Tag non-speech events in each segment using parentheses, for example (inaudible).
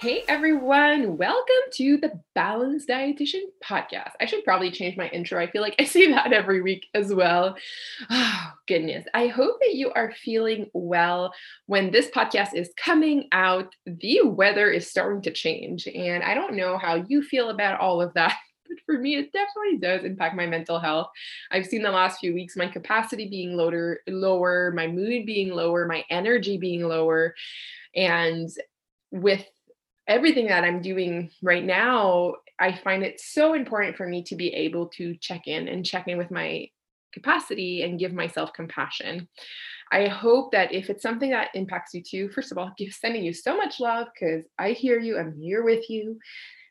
Hey everyone, welcome to the Balanced Dietitian podcast. I should probably change my intro. I feel like I (laughs) say that every week as well. Oh, goodness. I hope that you are feeling well when this podcast is coming out. The weather is starting to change, and I don't know how you feel about all of that. (laughs) But for me, it definitely does impact my mental health. I've seen the last few weeks my capacity being lower, lower, my mood being lower, my energy being lower. And with everything that I'm doing right now, I find it so important for me to be able to check in and check in with my capacity and give myself compassion. I hope that if it's something that impacts you too, first of all, (laughs) give, sending you so much love because I hear you, I'm here with you.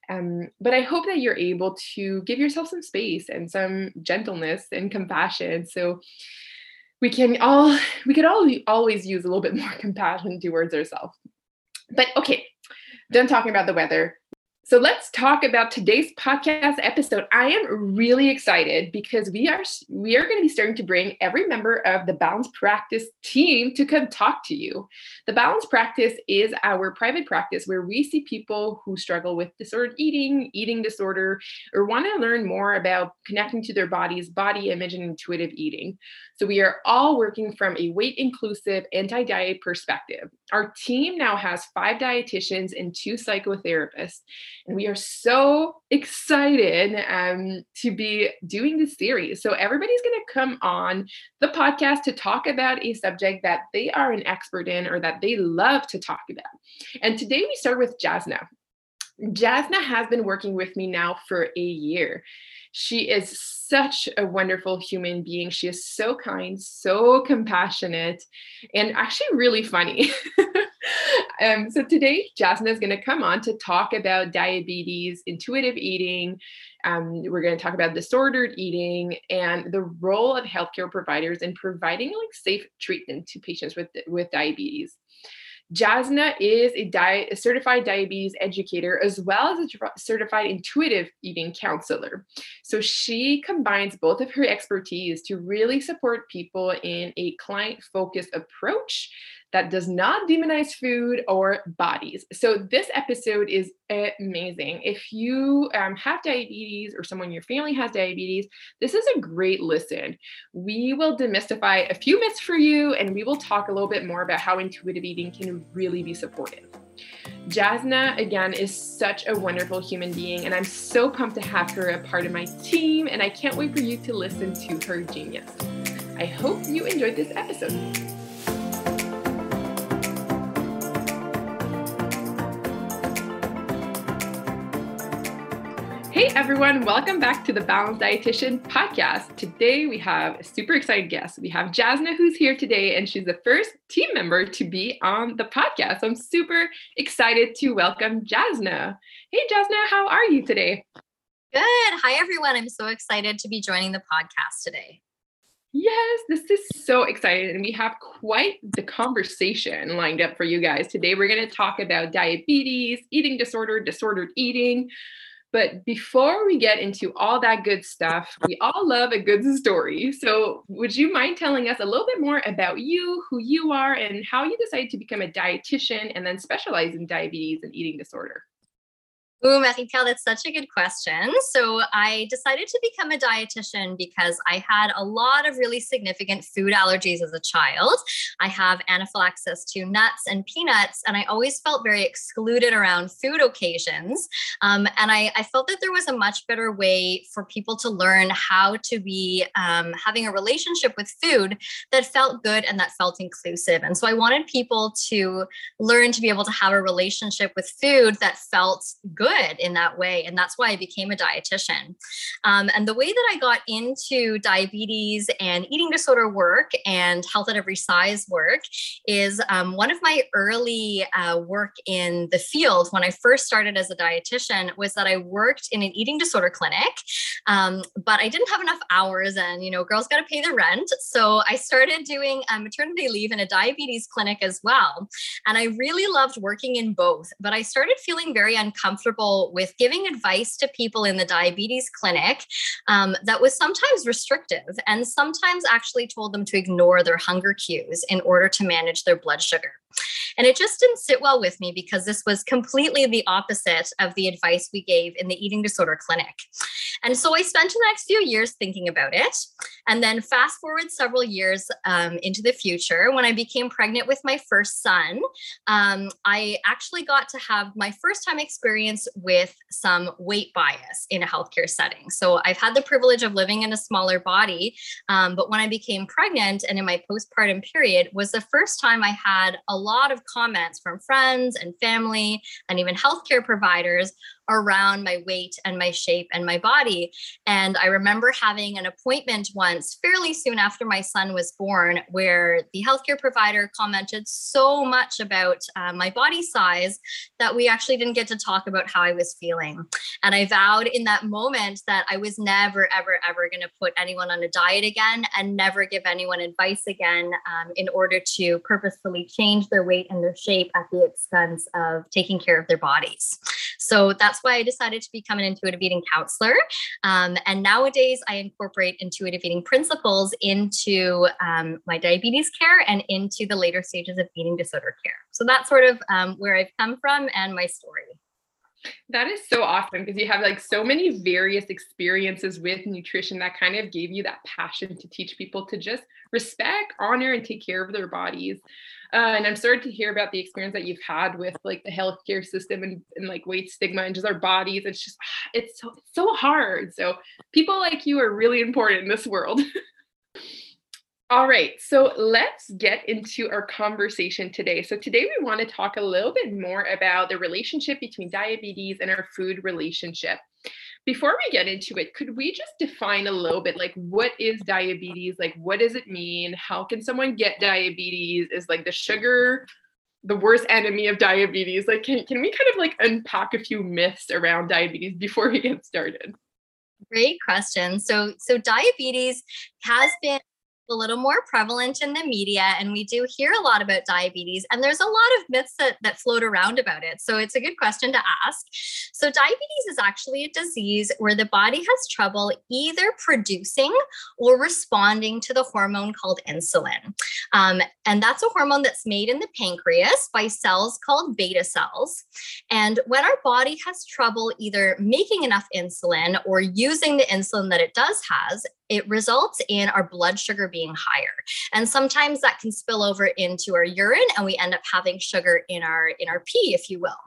Um, but I hope that you're able to give yourself some space and some gentleness and compassion. So we can all, we could all always use a little bit (laughs) more compassion towards ourselves. But okay, done talking about the weather. So let's talk about today's podcast episode. I am really excited because we are we are going to be starting to bring every member of the Balanced Practice team to come talk to you. The Balanced Practice is our private practice where we see people who struggle with disordered eating, eating disorder, or want to learn more about connecting to their bodies, body image, and intuitive eating. So we are all working from a weight inclusive anti-diet perspective. Our team now has five dietitians and two psychotherapists and we are so excited um, to be doing this series. So, everybody's going to come on the podcast to talk about a subject that they are an expert in or that they love to talk about. And today we start with Jasna. Jasna has been working with me now for a year. She is such a wonderful human being. She is so kind, so compassionate, and actually really funny. (laughs) (laughs) um, so today, Jasna is going to come on to talk about diabetes, intuitive eating. Um, we're going to talk about disordered eating and the role of healthcare providers in providing like safe treatment to patients with with diabetes. Jasna is a, di- a, certified diabetes educator as well as a certified intuitive eating counselor. So she combines both of her expertise to really support people in a client focused approach that does not demonize food or bodies. So, this episode is amazing. If you um, have diabetes or someone in your family has diabetes, this is a great listen. We will demystify a few myths for you and we will talk a little bit more about how intuitive eating can really be supportive. Jasna, again, is such a wonderful human being, and I'm so pumped to have her a part of my team, and I can't wait for you to listen to her genius. I hope you enjoyed this episode. Hey everyone, welcome back to the Balanced Dietitian podcast. Today we have a super excited guest. We have Jasna who's here today, and she's the first team member to be on the podcast. So I'm super excited to welcome Jasna. Hey Jasna, how are you today? Good. Hi everyone. I'm so excited to be joining the podcast today. Yes, this is so exciting. And we have quite the conversation lined up for you guys. Today, we're going to talk about diabetes, eating disorder, disordered eating. But before we get into all that good stuff, we all love a good story. So, would you mind telling us a little bit more about you, who you are, and how you decided to become a dietitian and then specialize in diabetes and eating disorder? Oh, Marie-Pierre, that's such a good question. So I decided to become a dietitian because I had a lot of really significant food allergies as a child. I have anaphylaxis to nuts and peanuts, and I always felt very excluded around food occasions. Um, and I, I, felt that there was a much better way for people to learn how to be um, having a relationship with food that felt good and that felt inclusive. And so I wanted people to learn to be able to have a relationship with food that felt good good in that way. And that's why I became a dietitian. Um, and the way that I got into diabetes and eating disorder work and health at every size work is um, one of my early uh, work in the field when I first started as a dietitian was that I worked in an eating disorder clinic, um, but I didn't have enough hours and, you know, girls got to pay the rent. So I started doing maternity leave in a diabetes clinic as well. And I really loved working in both, but I started feeling very uncomfortable comfortable with giving advice to people in the diabetes clinic um, that was sometimes restrictive and sometimes actually told them to ignore their hunger cues in order to manage their blood sugar. And it just didn't sit well with me because this was completely the opposite of the advice we gave in the eating disorder clinic. And so I spent the next few years thinking about it. And then fast forward several years um, into the future, when I became pregnant with my first son, um, I actually got to have my first time experience with some weight bias in a healthcare setting. So I've had the privilege of living in a smaller body. Um, but when I became pregnant and in my postpartum period was the first time I had a lot of comments from friends and family and even healthcare providers around my weight and my shape and my body. And I remember having an appointment once fairly soon after my son was born, where the healthcare provider commented so much about uh, my body size that we actually didn't get to talk about how I was feeling. And I vowed in that moment that I was never, ever, ever going to put anyone on a diet again and never give anyone advice again um, in order to purposefully change their weight and their shape at the expense of taking care of their bodies. So that's why I decided to become an intuitive eating counselor. Um, and nowadays, I incorporate intuitive eating principles into um, my diabetes care and into the later stages of eating disorder care. So that's sort of um, where I've come from and my story. That is so awesome because you have like so many various experiences with nutrition that kind of gave you that passion to teach people to just respect, honor, and take care of their bodies. Uh, and I'm sorry to hear about the experience that you've had with like the healthcare system and, and like weight stigma and just our bodies. It's just (sighs) it's so it's so hard. So people like you are really important in this world. (laughs) All right, so let's get into our conversation today. So, today we want to talk a little bit more about the relationship between diabetes and our food relationship. Before we get into it, could we just define a little bit like what is diabetes? Like, what does it mean? How can someone get diabetes? Is like the sugar the worst enemy of diabetes? Like, can, can we kind of like unpack a few myths around diabetes before we get started? Great question. So, so diabetes has been a little more prevalent in the media and we do hear a lot about diabetes and there's a lot of myths that, that float around about it. So it's a good question to ask. So diabetes is actually a disease where the body has trouble either producing or responding to the hormone called insulin. Um, and that's a hormone that's made in the pancreas by cells called beta cells. And when our body has trouble either making enough insulin or using the insulin that it does has it results in our blood sugar being higher. And sometimes that can spill over into our urine and we end up having sugar in our in our pee if you will.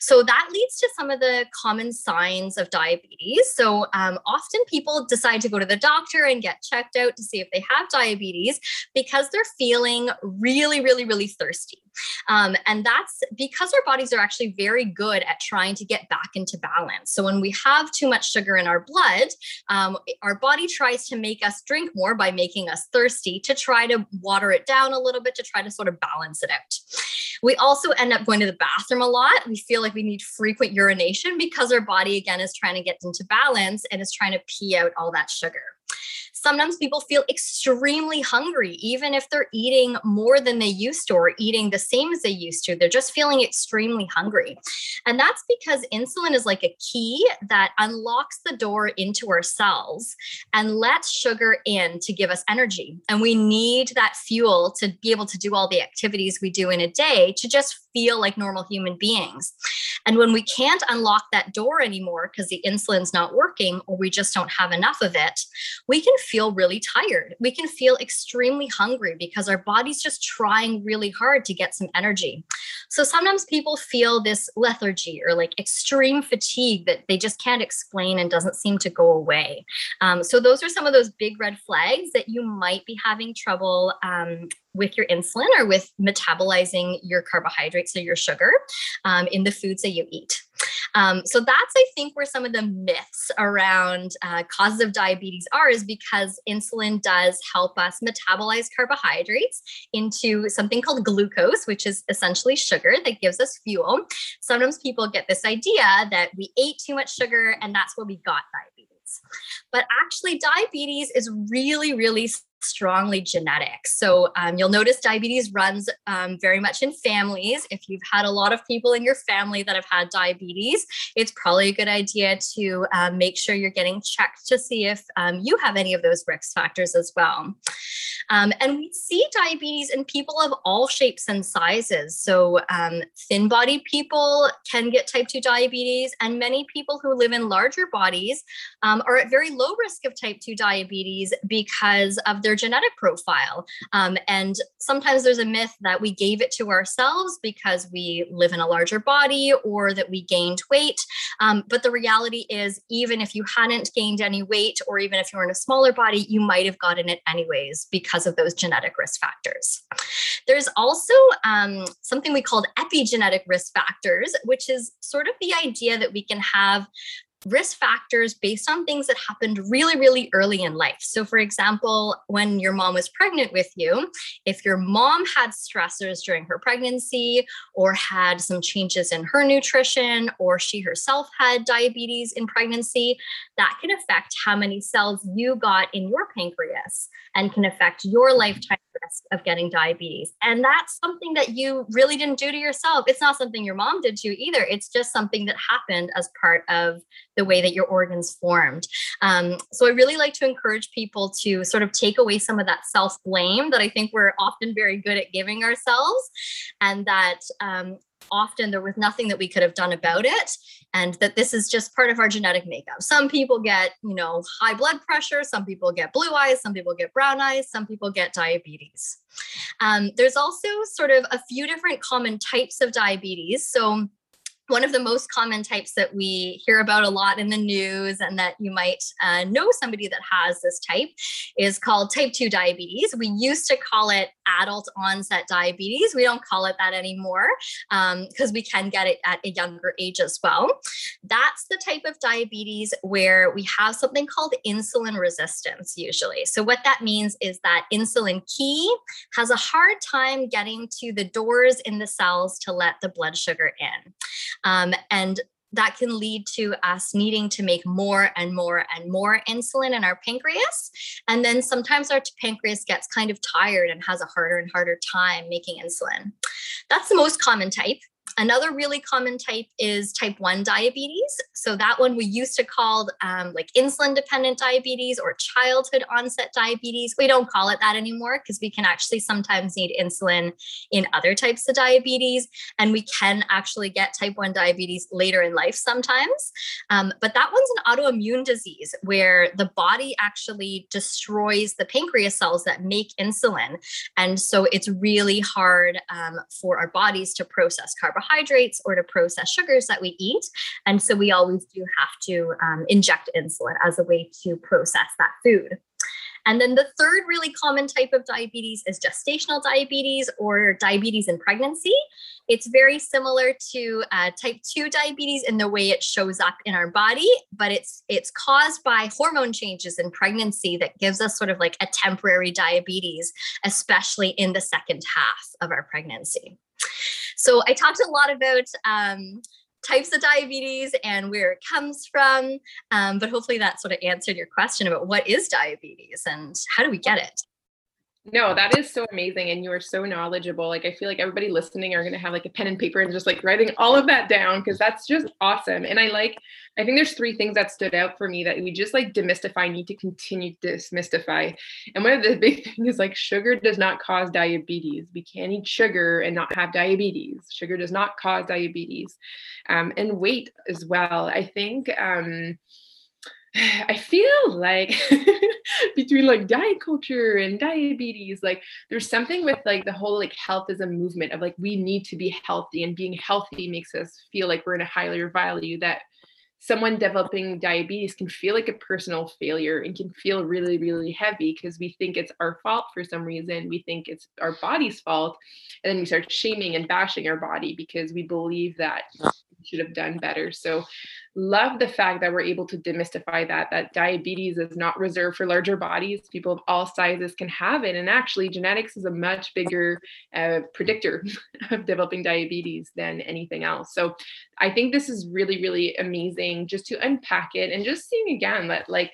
So that leads to some of the common signs of diabetes. So um, often people decide to go to the doctor and get checked out to see if they have diabetes because they're feeling really really really thirsty um, and that's because our bodies are actually very good at trying to get back into balance so when we have too much sugar in our blood um, our body tries to make us drink more by making us thirsty to try to water it down a little bit to try to sort of balance it out. We also end up going to the bathroom a lot. We feel like we need frequent urination because our body, again, is trying to get into balance and is trying to pee out all that sugar. Sometimes people feel extremely hungry, even if they're eating more than they used to or eating the same as they used to. They're just feeling extremely hungry. And that's because insulin is like a key that unlocks the door into our cells and lets sugar in to give us energy. And we need that fuel to be able to do all the activities we do in a day to just feel like normal human beings. And when we can't unlock that door anymore because the insulin's not working or we just don't have enough of it, we can feel really tired. We can feel extremely hungry because our body's just trying really hard to get some energy. So sometimes people feel this lethargy or like extreme fatigue that they just can't explain and doesn't seem to go away. Um, so those are some of those big red flags that you might be having trouble um, with your insulin or with metabolizing your carbohydrates or your sugar um, in the foods that you eat. Um, so that's, I think, where some of the myths around uh, causes of diabetes are, is because insulin does help us metabolize carbohydrates into something called glucose, which is essentially sugar that gives us fuel. Sometimes people get this idea that we ate too much sugar and that's where we got diabetes. But actually, diabetes is really, really strongly genetic. So um, you'll notice diabetes runs um, very much in families. If you've had a lot of people in your family that have had diabetes, it's probably a good idea to um, make sure you're getting checked to see if um, you have any of those risk factors as well. Um, and we see diabetes in people of all shapes and sizes. So um, thin bodied people can get type 2 diabetes, and many people who live in larger bodies are at very low risk of type 2 diabetes because of their genetic profile. Um, and sometimes there's a myth that we gave it to ourselves because we live in a larger body or that we gained weight. Um, but the reality is, even if you hadn't gained any weight, or even if you're in a smaller body, you might have gotten it anyways because of those genetic risk factors. There's also um, something we called epigenetic risk factors, which is sort of the idea that we can have risk factors based on things that happened really, really early in life. So, for example, when your mom was pregnant with you, if your mom had stressors during her pregnancy or had some changes in her nutrition or she herself had diabetes in pregnancy, that can affect how many cells you got in your pancreas and can affect your mm-hmm. lifetime risk of getting diabetes. And that's something that you really didn't do to yourself. It's not something your mom did to you either. It's just something that happened as part of the way that your organs formed. Um, so I really like to encourage people to sort of take away some of that self blame that I think we're often very good at giving ourselves, and that um, often there was nothing that we could have done about it and that this is just part of our genetic makeup. Some people get you know high blood pressure some people get blue eyes some people get brown eyes some people get diabetes. Um, there's also sort of a few different common types of diabetes. So one of the most common types that we hear about a lot in the news and that you might uh, know somebody that has this type is called type 2 diabetes. We used to call it adult onset diabetes. We don't call it that anymore because um, we can get it at a younger age as well. That's the type of diabetes where we have something called insulin resistance usually. So what that means is that insulin key has a hard time getting to the doors in the cells to let the blood sugar in. Um, and that can lead to us needing to make more and more and more insulin in our pancreas. And then sometimes our pancreas gets kind of tired and has a harder and harder time making insulin. That's the most common type. Another really common type is type 1 diabetes. So, that one we used to call um, like insulin dependent diabetes or childhood onset diabetes. We don't call it that anymore because we can actually sometimes need insulin in other types of diabetes. And we can actually get type 1 diabetes later in life sometimes. Um, but that one's an autoimmune disease where the body actually destroys the pancreas cells that make insulin. And so, it's really hard um, for our bodies to process carbohydrates carbohydrates or to process sugars that we eat. And so we always do have to um, inject insulin as a way to process that food. And then the third really common type of diabetes is gestational diabetes or diabetes in pregnancy. It's very similar to uh, type 2 diabetes in the way it shows up in our body, but it's it's caused by hormone changes in pregnancy that gives us sort of like a temporary diabetes, especially in the second half of our pregnancy. So I talked a lot about um, types of diabetes and where it comes from, um, but hopefully that sort of answered your question about what is diabetes and how do we get it. No, that is so amazing. And you are so knowledgeable. Like, I feel like everybody listening are going to have like a pen and paper and just like writing all of that down because that's just awesome. And I like, I think there's three things that stood out for me that we just like demystify, need to continue to demystify. And one of the (laughs) big things is like sugar does not cause diabetes. We can't eat sugar and not have diabetes. Sugar does not cause diabetes. Um, and weight as well. I think, um, (sighs) I feel like (laughs) between like diet culture and diabetes, like there's something with like the whole like health is a movement of like we need to be healthy and being healthy makes us feel like we're in a higher value that someone developing diabetes can feel like a personal failure and can feel really really heavy because we think it's our fault for some reason we think it's our body's fault and then we start shaming and bashing our body because we believe that should have done better. So love the fact that we're able to demystify that that diabetes is not reserved for larger bodies. People of all sizes can have it. And actually genetics is a much bigger uh, predictor (laughs) of developing diabetes than anything else. So i think this is really really amazing just to unpack it and just seeing again that like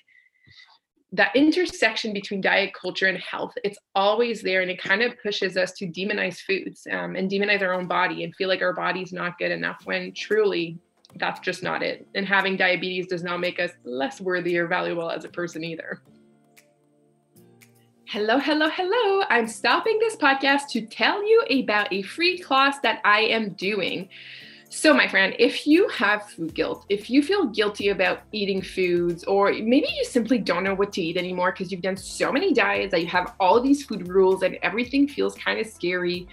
that intersection between diet culture and health it's always there and it kind of pushes us to demonize foods um, and demonize our own body and feel like our body's not good enough when truly that's just not it. And having diabetes does not make us less worthy or valuable as a person either. Hello, hello, hello. I'm stopping this podcast to tell you about a free class that I am doing. So, my friend, if you have food guilt, if you feel guilty about eating foods, or maybe you simply don't know what to eat anymore because you've done so many diets that you have all these food rules and everything feels kind of scary,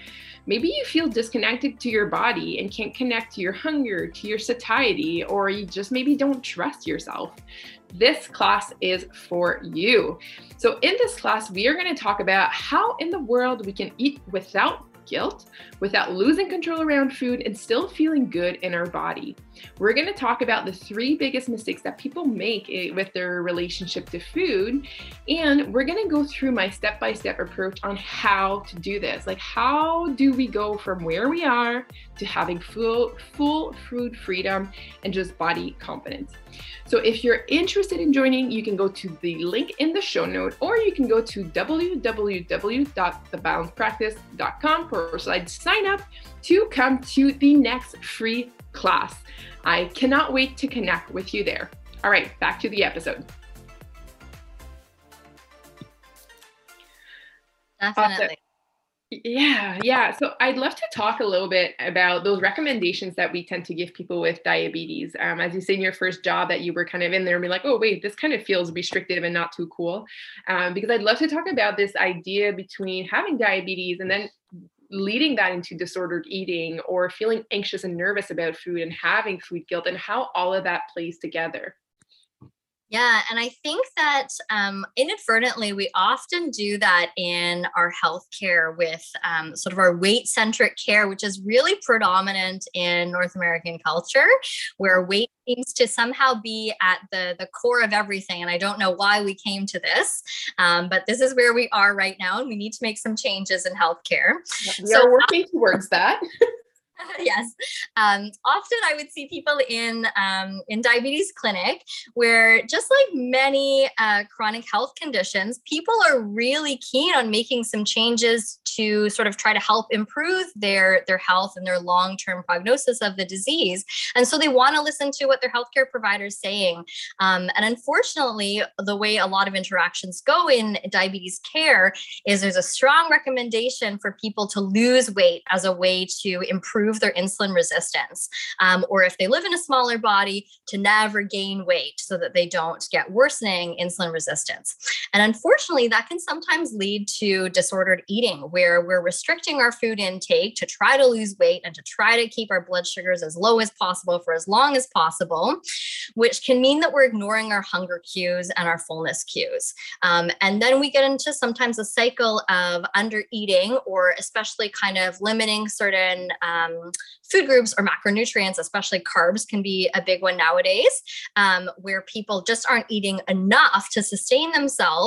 maybe you feel disconnected to your body and can't connect to your hunger, to your satiety, or you just maybe don't trust yourself. This class is for you. So, in this class, we are going to talk about how in the world we can eat without guilt without losing control around food and still feeling good in our body. We're going to talk about the three biggest mistakes that people make with their relationship to food. And we're going to go through my step by step approach on how to do this. Like, how do we go from where we are to having full, full food freedom and just body confidence? So if you're interested in joining, you can go to the link in the show note, or you can go to www.thebalancedpractice.com forward slash sign up to come to the next free class. I cannot wait to connect with you there. All right, back to the episode. Definitely. Awesome. Yeah, yeah. So I'd love to talk a little bit about those recommendations that we tend to give people with diabetes. Um, as you say in your first job, that you were kind of in there and be like, oh, wait, this kind of feels restrictive and not too cool. Um, because I'd love to talk about this idea between having diabetes and then leading that into disordered eating or feeling anxious and nervous about food and having food guilt and how all of that plays together. Yeah, and I think that um, inadvertently we often do that in our healthcare with um, sort of our weight centric care, which is really predominant in North American culture, where weight seems to somehow be at the the core of everything. And I don't know why we came to this, um, but this is where we are right now, and we need to make some changes in healthcare. We so, are working towards that. (laughs) (laughs) yes. Um, often I would see people in um, in diabetes clinic where, just like many uh, chronic health conditions, people are really keen on making some changes to sort of try to help improve their their health and their long term prognosis of the disease. And so they want to listen to what their healthcare provider is saying. Um, and unfortunately, the way a lot of interactions go in diabetes care is there's a strong recommendation for people to lose weight as a way to improve improve their insulin resistance, um, or if they live in a smaller body, to never gain weight so that they don't get worsening insulin resistance. And unfortunately, that can sometimes lead to disordered eating, where we're restricting our food intake to try to lose weight and to try to keep our blood sugars as low as possible for as long as possible, which can mean that we're ignoring our hunger cues and our fullness cues. Um, and then we get into sometimes a cycle of under eating or especially kind of limiting certain um, food groups or macronutrients, especially carbs, can be a big one nowadays, um, where people just aren't eating enough to sustain themselves,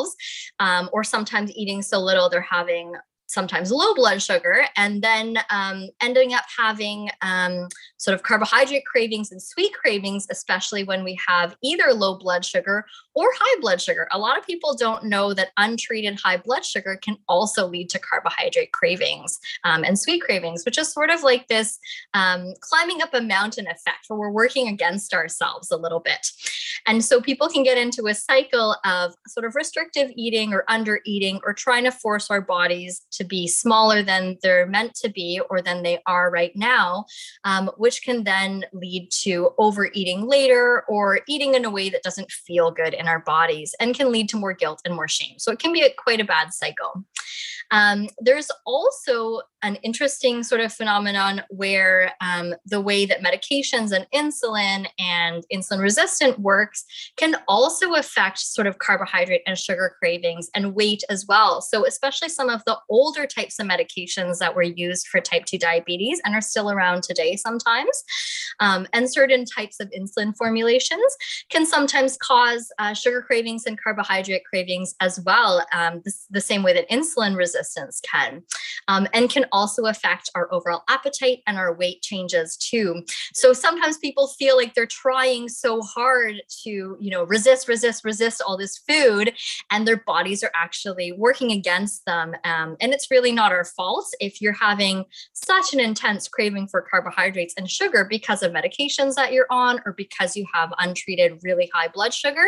um, or sometimes eating so little they're having sometimes low blood sugar, and then um, ending up having um, sort of carbohydrate cravings and sweet cravings, especially when we have either low blood sugar or high blood sugar. A lot of people don't know that untreated high blood sugar can also lead to carbohydrate cravings um, and sweet cravings, which is sort of like this um, climbing up a mountain effect where we're working against ourselves a little bit. And so people can get into a cycle of sort of restrictive eating or under eating or trying to force our bodies to be smaller than they're meant to be or than they are right now, um, which can then lead to overeating later or eating in a way that doesn't feel good in our bodies and can lead to more guilt and more shame. So it can be a, quite a bad cycle. Um, there's also an interesting sort of phenomenon where um, the way that medications and insulin and insulin resistant works can also affect sort of carbohydrate and sugar cravings and weight as well. So, especially some of the older types of medications that were used for type 2 diabetes and are still around today sometimes, um, and certain types of insulin formulations can sometimes cause uh, sugar cravings and carbohydrate cravings as well, um, this, the same way that insulin resistance can, um, and can also affect our overall appetite and our weight changes too. So sometimes people feel like they're trying so hard to, you know, resist, resist, resist all this food, and their bodies are actually working against them. Um, and it's really not our fault if you're having such an intense craving for carbohydrates and sugar because of medications that you're on or because you have untreated really high blood sugar.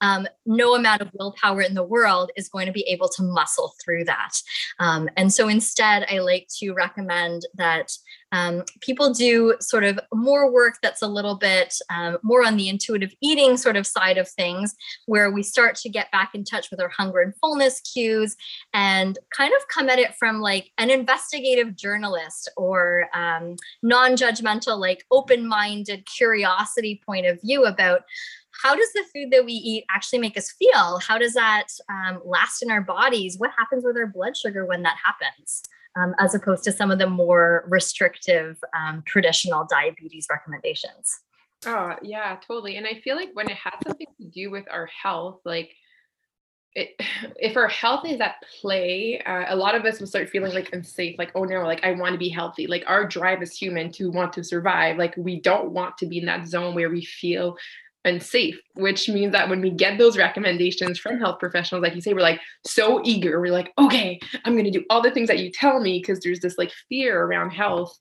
Um, no amount of willpower in the world is going to be able to muscle through that. Um, and so instead, I like to recommend that um, people do sort of more work that's a little bit um, more on the intuitive eating sort of side of things, where we start to get back in touch with our hunger and fullness cues and kind of come at it from like an investigative journalist or um, non judgmental, like open minded curiosity point of view about how does the food that we eat actually make us feel? How does that um, last in our bodies? What happens with our blood sugar when that happens? um, as opposed to some of the more restrictive um, traditional diabetes recommendations. Oh, yeah, totally. And I feel like when it has something to do with our health, like it, (sighs) if our health is at play, uh, a lot of us will start feeling like unsafe, like, oh no, like I want to be healthy. Like our drive as human to want to survive, like we don't want to be in that zone where we feel unsafe, which means that when we get those recommendations from health professionals, like you say, we're like so eager. We're like, okay, I'm going to do all the things that you tell me because there's this like fear around health.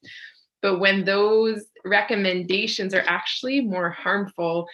But when those recommendations are actually more harmful,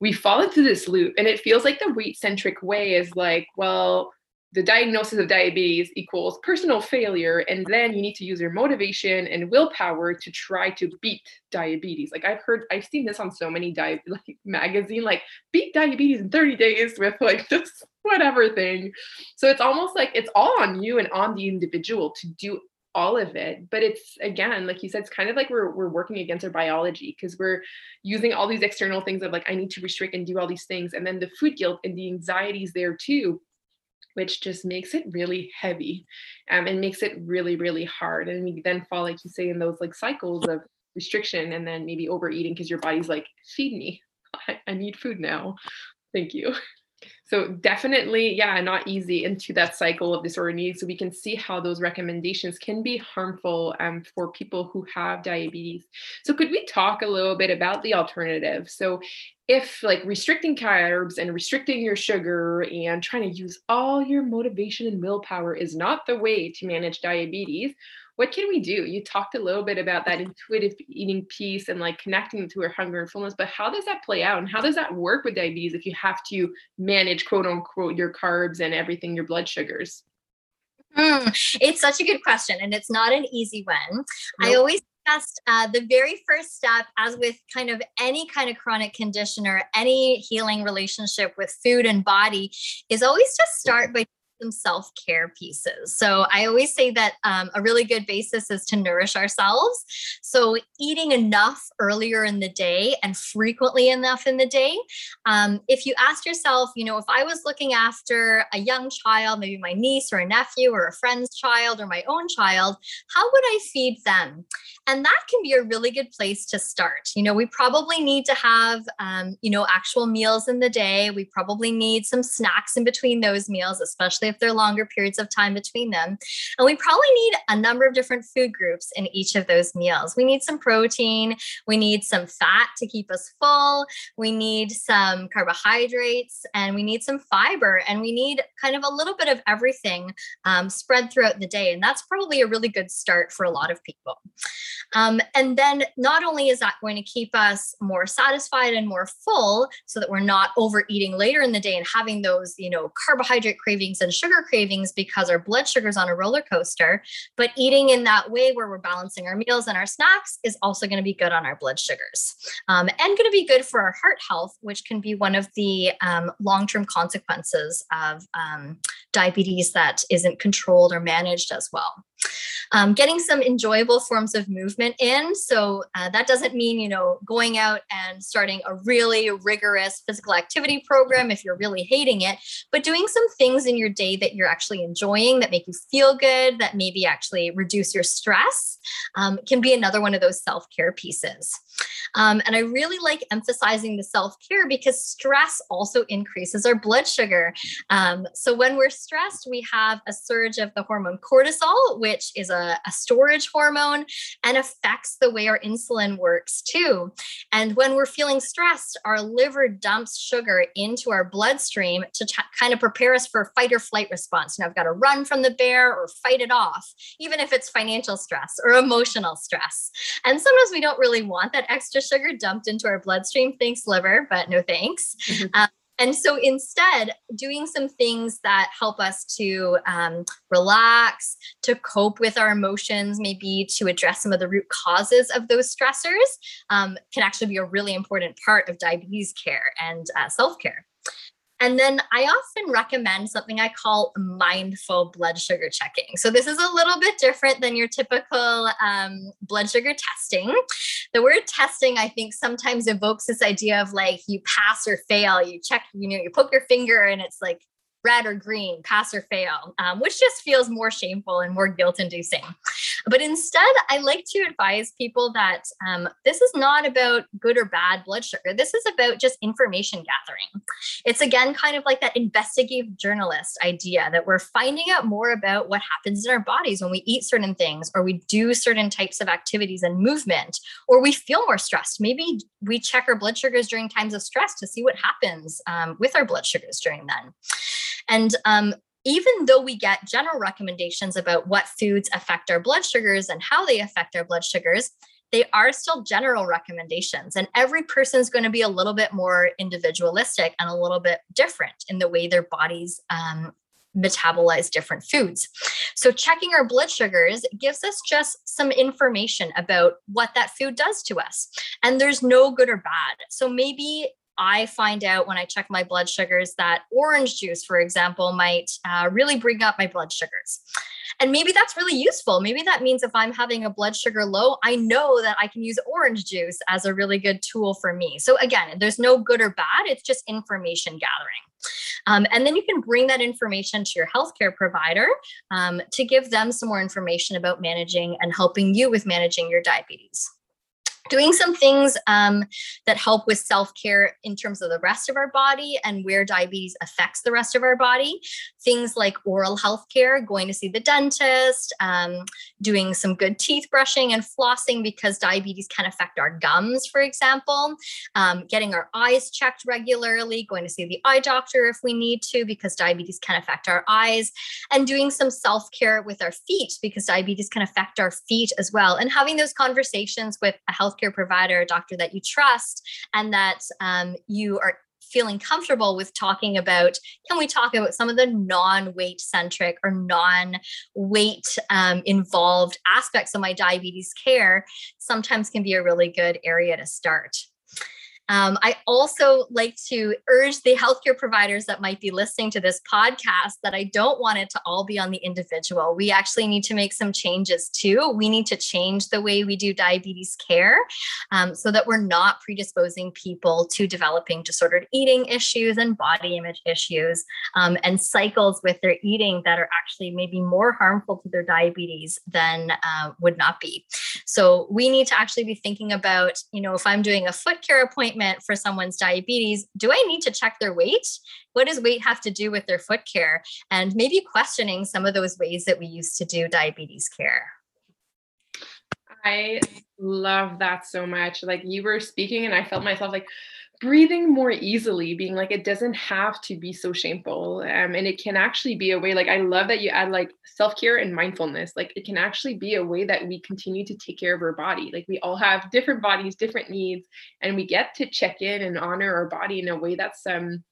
we fall into this loop. And it feels like the weight centric way is like, well, the diagnosis of diabetes equals personal failure and then you need to use your motivation and willpower to try to beat diabetes. Like i've heard i've seen this on so many di- (laughs) like magazine like beat diabetes in 30 days with like (laughs) this whatever thing. So it's almost like it's all on you and on the individual to do all of it. But it's again like you said it's kind of like we're, we're working against our biology because we're using all these external things of like i need to restrict and do all these things. And then the food guilt and the anxieties there too which just makes it really heavy um, and makes it really, really hard. And we then fall, like you say, in those like cycles of restriction and then maybe overeating because your body's like, feed me. (laughs) I, I need food now. Thank you. So definitely, yeah, not easy into that cycle of disorder needs. So we can see how those recommendations can be harmful um, for people who have diabetes. So could we talk a little bit about the alternative? So if like restricting carbs and restricting your sugar and trying to use all your motivation and willpower is not the way to manage diabetes, what can we do? You talked a little bit about that intuitive eating piece and like connecting to our hunger and fullness, but how does that play out and how does that work with diabetes if you have to manage quote unquote your carbs and everything, your blood sugars? Mm, it's such a good question, and it's not an easy one. Nope. I always suggest uh, the very first step, as with kind of any kind of chronic condition or any healing relationship with food and body, is always to start by some self care pieces. So I always say that um, a really good basis is to nourish ourselves. So eating enough earlier in the day and frequently enough in the day. Um, if you ask yourself, you know, if I was looking after a young child, maybe my niece or a nephew or a friend's child or my own child, how would I feed them? And that can be a really good place to start. You know, we probably need to have, um, you know, actual meals in the day. We probably need some snacks in between those meals, especially if they're longer periods of time between them. And we probably need a number of different food groups in each of those meals. We need some protein, we need some fat to keep us full, we need some carbohydrates, and we need some fiber, and we need kind of a little bit of everything um, spread throughout the day. And that's probably a really good start for a lot of people. Um, and then not only is that going to keep us more satisfied and more full so that we're not overeating later in the day and having those, you know, carbohydrate cravings and sugar cravings because our blood sugar's on a roller coaster, but eating in that way where we're balancing our meals and our snacks is also going to be good on our blood sugars um, and going to be good for our heart health, which can be one of the um, long-term consequences of um, diabetes that isn't controlled or managed as well. Um, getting some enjoyable forms of movement in. So uh, that doesn't mean, you know, going out and starting a really rigorous physical activity program if you're really hating it, but doing some things in your day that you're actually enjoying that make you feel good, that maybe actually reduce your stress um, can be another one of those self care pieces. Um, and I really like emphasizing the self care because stress also increases our blood sugar. Um, so when we're stressed, we have a surge of the hormone cortisol, which is a, a storage hormone and affects the way our insulin works too. And when we're feeling stressed, our liver dumps sugar into our bloodstream to t- kind of prepare us for fight or flight response. Now, I've got to run from the bear or fight it off, even if it's financial stress or emotional stress. And sometimes we don't really want that extra sugar dumped into our bloodstream. Thanks, liver, but no thanks. Mm-hmm. Um, and so instead, doing some things that help us to um, relax, to cope with our emotions, maybe to address some of the root causes of those stressors, um, can actually be a really important part of diabetes care and uh, self care. And then I often recommend something I call mindful blood sugar checking. So this is a little bit different than your typical um, blood sugar testing. The word testing, I think, sometimes evokes this idea of like you pass or fail. You check, you know, you poke your finger and it's like red or green, pass or fail, um, which just feels more shameful and more guilt inducing. But instead, I like to advise people that um, this is not about good or bad blood sugar. This is about just information gathering. It's again kind of like that investigative journalist idea that we're finding out more about what happens in our bodies when we eat certain things or we do certain types of activities and movement or we feel more stressed. Maybe we check our blood sugars during times of stress to see what happens um, with our blood sugars during then. And um, even though we get general recommendations about what foods affect our blood sugars and how they affect our blood sugars, they are still general recommendations. And every person is going to be a little bit more individualistic and a little bit different in the way their bodies um, metabolize different foods. So, checking our blood sugars gives us just some information about what that food does to us. And there's no good or bad. So, maybe I find out when I check my blood sugars that orange juice, for example, might uh, really bring up my blood sugars. And maybe that's really useful. Maybe that means if I'm having a blood sugar low, I know that I can use orange juice as a really good tool for me. So, again, there's no good or bad, it's just information gathering. Um, and then you can bring that information to your healthcare provider um, to give them some more information about managing and helping you with managing your diabetes doing some things um, that help with self-care in terms of the rest of our body and where diabetes affects the rest of our body. Things like oral health care going to see the dentist um, doing some good teeth brushing and flossing because diabetes can affect our gums for example. Um, getting our eyes checked regularly going to see the eye doctor if we need to because diabetes can affect our eyes. And doing some self-care with our feet because diabetes can affect our feet as well. And having those conversations with a health healthcare provider, a doctor that you trust, and that um, you are feeling comfortable with talking about can we talk about some of the non-weight centric or non-weight um, involved aspects of my diabetes care sometimes can be a really good area to start um, I also like to urge the healthcare providers that might be listening to this podcast that I don't want it to all be on the individual. We actually need to make some changes too. We need to change the way we do diabetes care um, so that we're not predisposing people to developing disordered eating issues and body image issues um, and cycles with their eating that are actually maybe more harmful to their diabetes than uh, would not be. So we need to actually be thinking about, you know, if I'm doing a foot care appointment treatment for someone's diabetes, do I need to check their weight? What does weight have to do with their foot care? And maybe questioning some of those ways that we used to do diabetes care. I love that so much. Like you were speaking, and I felt myself like, breathing more easily being like it doesn't have to be so shameful um, and it can actually be a way like i love that you add like self-care and mindfulness like it can actually be a way that we continue to take care of our body like we all have different bodies different needs and we get to check in and honor our body in a way that's um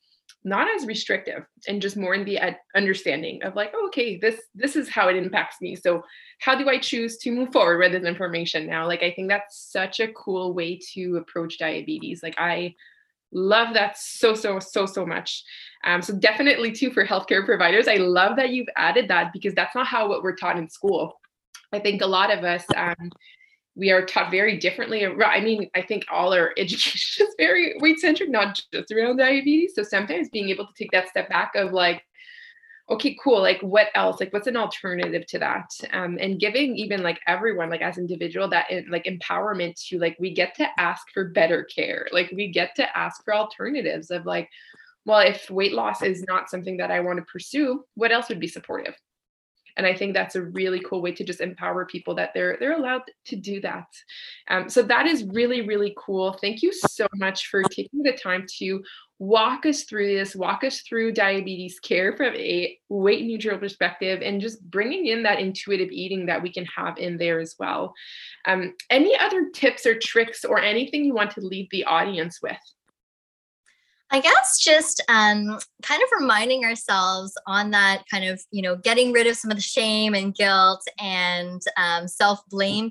not as restrictive and just more in the understanding of like oh, okay this this is how it impacts me so how do i choose to move forward with this information now? Like i think that's such a cool way to approach diabetes like i love that so so so so much. Um, so definitely too for healthcare providers i love that you've added that because that's not how what we're taught in school. I think a lot of us um, we are taught very differently. I mean i think all our (laughs) education is very weight centric not just around diabetes. So sometimes being able to take that step back of like okay cool like what else? Like what's an alternative to that? Um, and giving even like everyone like as individual that like empowerment to like we get to ask for better care. Like we get to ask for alternatives of like well if weight loss is not something that i want to pursue what else would be supportive and i think that's a really cool way to just empower people that they're they're allowed to do that um, so that is really really cool thank you so much for taking the time to walk us through this, walk us through diabetes care from a weight neutral perspective, and just bringing in that intuitive eating that we can have in there as well. Um, any other tips or tricks or anything you want to leave the audience with? I guess just um, kind of reminding ourselves on that kind of, you know, getting rid of some of the shame and guilt and um, self blame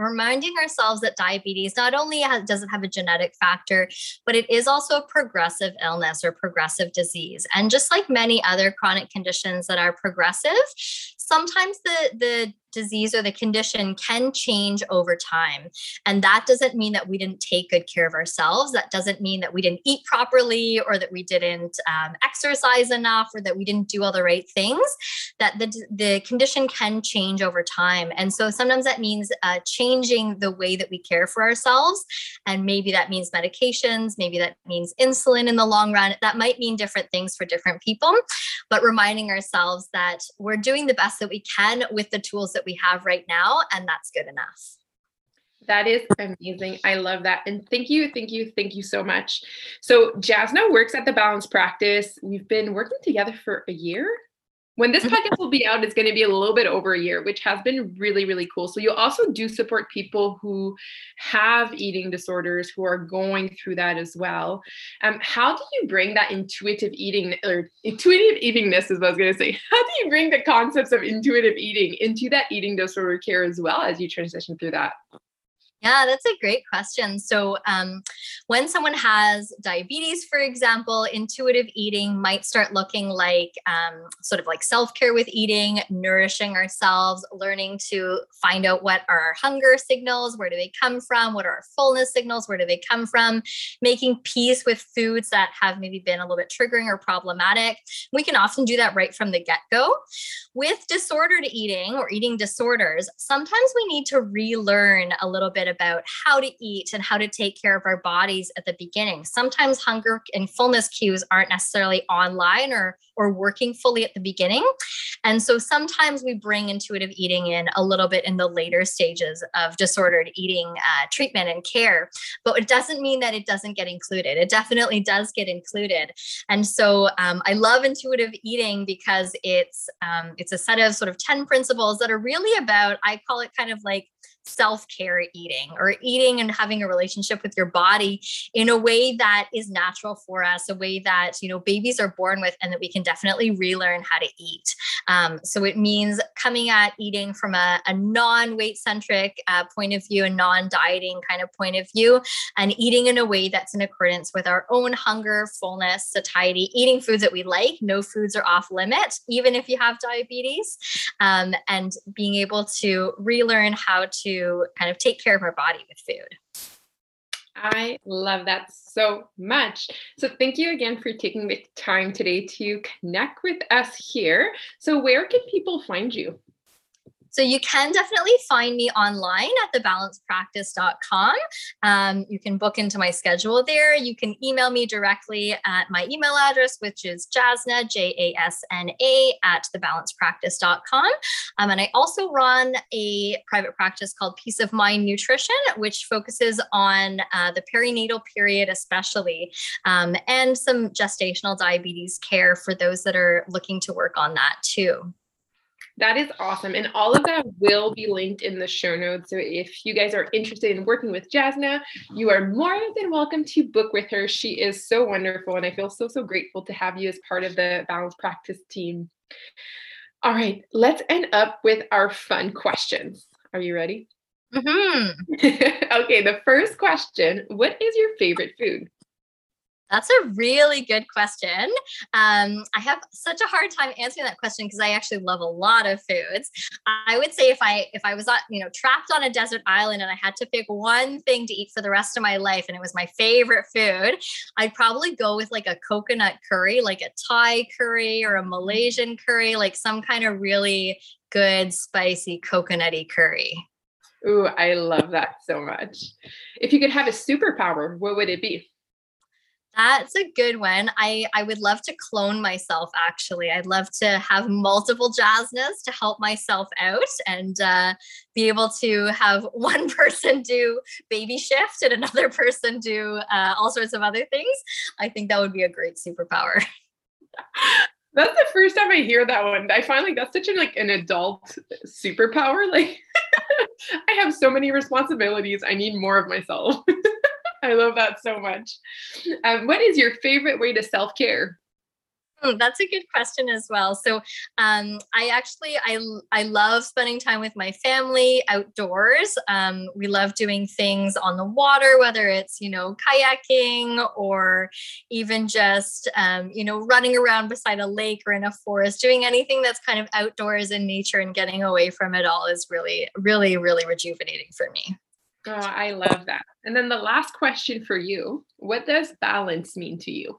reminding ourselves that diabetes not only has, does it have a genetic factor, but it is also a progressive illness or progressive disease. And just like many other chronic conditions that are progressive, sometimes the the disease or the condition can change over time. And that doesn't mean that we didn't take good care of ourselves. That doesn't mean that we didn't eat properly or that we didn't um, exercise enough or that we didn't do all the right things. That the, the condition can change over time. And so sometimes that means uh, changing the way that we care for ourselves. And maybe that means medications, maybe that means insulin in the long run. That might mean different things for different people, but reminding ourselves that we're doing the best that we can with the tools that that we have right now, and that's good enough. That is amazing. I love that. And thank you, thank you, thank you so much. So, Jasna works at the Balanced Practice. We've been working together for a year. When this mm-hmm. podcast will be out, it's going to be a little bit over a year, which has been really, really cool. So you also do support people who have eating disorders who are going through that as well. Um, how do you bring that intuitive eating or intuitive eatingness is what I was going to say? (laughs) How do you bring the concepts of intuitive eating into that eating disorder care as well as you transition through that? Yeah, that's a great question. So, um, when someone has diabetes, for example, intuitive eating might start looking like um, sort of like self care with eating, nourishing ourselves, learning to find out what are our hunger signals, where do they come from, what are our fullness signals, where do they come from, making peace with foods that have maybe been a little bit triggering or problematic. We can often do that right from the get go. With disordered eating or eating disorders, sometimes we need to relearn a little bit about how to eat and how to take care of our bodies at the beginning. Sometimes hunger and fullness cues aren't necessarily online or or working fully at the beginning. And so sometimes we bring intuitive eating in a little bit in the later stages of disordered eating uh, treatment and care. But it doesn't mean that it doesn't get included. It definitely does get included. And so um, I love intuitive eating because it's um, it's a set of sort of 10 principles that are really about, I call it kind of like self care eating or eating and having a relationship with your body in a way that is natural for us, a way that, you know, babies are born with and that we can definitely relearn how to eat. Um, so it means coming at eating from a, a non weight centric uh, point of view, a non dieting kind of point of view, and eating in a way that's in accordance with our own hunger, fullness, satiety, eating foods that we like. No foods are off limit, even if you have diabetes, um, and being able to relearn how to kind of take care of our body with food. I love that so much. So, thank you again for taking the time today to connect with us here. So, where can people find you? So you can definitely find me online at thebalancedpractice.com. Um, you can book into my schedule there. You can email me directly at my email address, which is jasna, J A S N A, at thebalancedpractice.com. Um, and I also run a private practice called Peace of Mind Nutrition, which focuses on uh, the perinatal period, especially, um, and some gestational diabetes care for those that are looking to work on that too. That is awesome. And all of that will be linked in the show notes. So if you guys are interested in working with Jasna, you are more than welcome to book with her. She is so wonderful. And I feel so, so grateful to have you as part of the Balanced Practice team. All right, let's end up with our fun questions. Are you ready? Mm-hmm. (laughs) okay, the first question What is your favorite food? That's a really good question. Um, I have such a hard time answering that question because I actually love a lot of foods. I would say if I if I was on, you know trapped on a desert island and I had to pick one thing to eat for the rest of my life and it was my favorite food, I'd probably go with like a coconut curry, like a Thai curry or a Malaysian curry, like some kind of really good spicy coconutty curry. Ooh, I love that so much. If you could have a superpower, what would it be? That's a good one. I, I would love to clone myself, actually. I'd love to have multiple Jasnas to help myself out and uh, be able to have (laughs) one person do baby shift and another person do uh, all sorts of other things. I think that would be a great superpower. (laughs) That's the first time I hear that one. I find like that's such an like an adult superpower. Like (laughs) I have so many responsibilities. I need more of myself. (laughs) I love that so much. Um, what is your favorite way to self care? Hmm, that's a good question as well. So, um, I actually I I love spending time with my family outdoors. Um, we love doing things on the water, whether it's you know kayaking or even just um, you know running around beside a lake or in a forest. Doing anything that's kind of outdoors in nature and getting away from it all is really really really rejuvenating for me. Oh, I love that. And then the last question for you What does balance mean to you?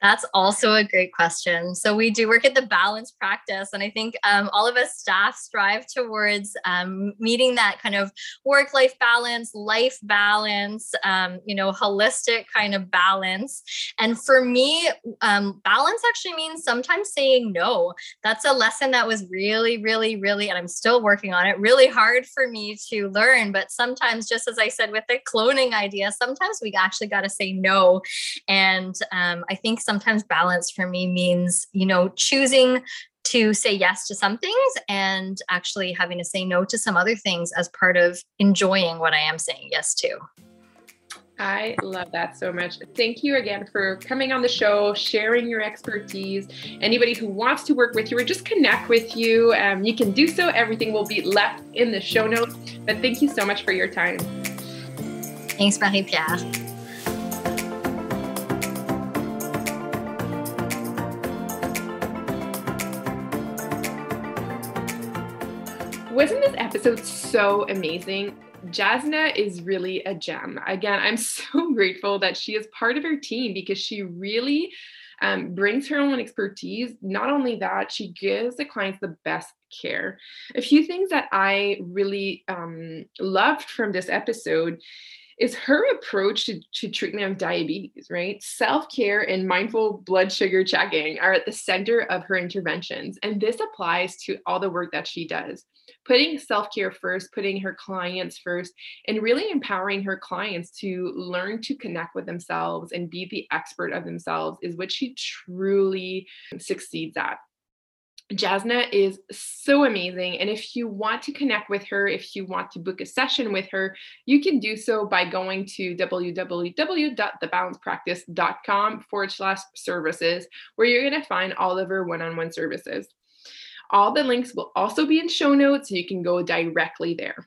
That's also a great question. So we do work at the balanced practice, and I think um, all of us staff strive towards um, meeting that kind of work-life balance, life balance, um, you know, holistic kind of balance. And for me, um, balance actually means sometimes saying no. That's a lesson that was really, really, really, and I'm still working on it. Really hard for me to learn, but sometimes, just as I said with the cloning idea, sometimes we actually got to say no. And um, I think sometimes balance for me means, you know, choosing to say yes to some things and actually having to say no to some other things as part of enjoying what I am saying yes to. I love that so much. Thank you again for coming on the show, sharing your expertise. Anybody who wants to work with you or just connect with you, um, you can do so. Everything will be left in the show notes. But thank you so much for your time. Thanks, Marie Pierre. This episode so amazing? Jasna is really a gem. Again, I'm (laughs) so grateful that she is part of her team because she really um, brings her own expertise. Not only that, she gives the clients the best care. A few things that I really um, loved from this episode is her approach to, to treatment of diabetes, right? Self care and mindful blood sugar checking are at the center of her interventions. And this applies to all the work that she does putting self care first, putting her clients first, and really empowering her clients to learn to connect with themselves and be the expert of themselves is what she truly succeeds at. Jasna is so amazing. And if you want to connect with her, if you want to book a session with her, you can do so by going to www.thebalancedpractice.com forward slash services, where you're going to find all of her one on one services. All the links will also be in show notes, so you can go directly there.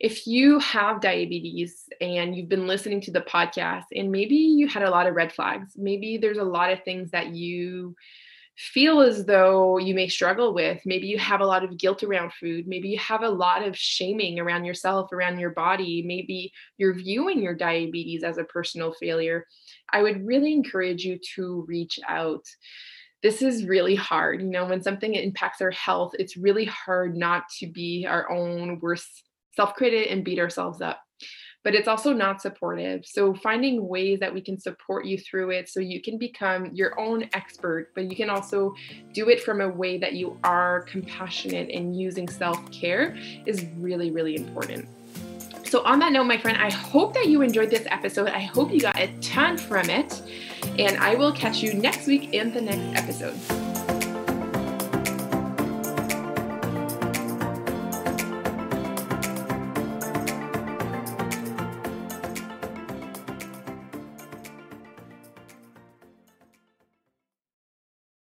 If you have diabetes and you've been listening to the podcast and maybe you had a lot of red flags, maybe there's a lot of things that you feel as though you may struggle with. Maybe you have a lot of guilt around food. Maybe you have a lot of shaming around yourself, around your body. Maybe you're viewing your diabetes as a personal failure. I would really encourage you to reach out this is really hard. You know, when something impacts our health, it's really hard not to be our own worst self critic and beat ourselves up. But it's also not supportive. So, finding ways that we can support you through it so you can become your own expert, but you can also do it from a way that you are compassionate and using self care is really, really important. So, on that note, my friend, I hope that you enjoyed this episode. I hope you got a ton from it. And I will catch you next week in the next episode.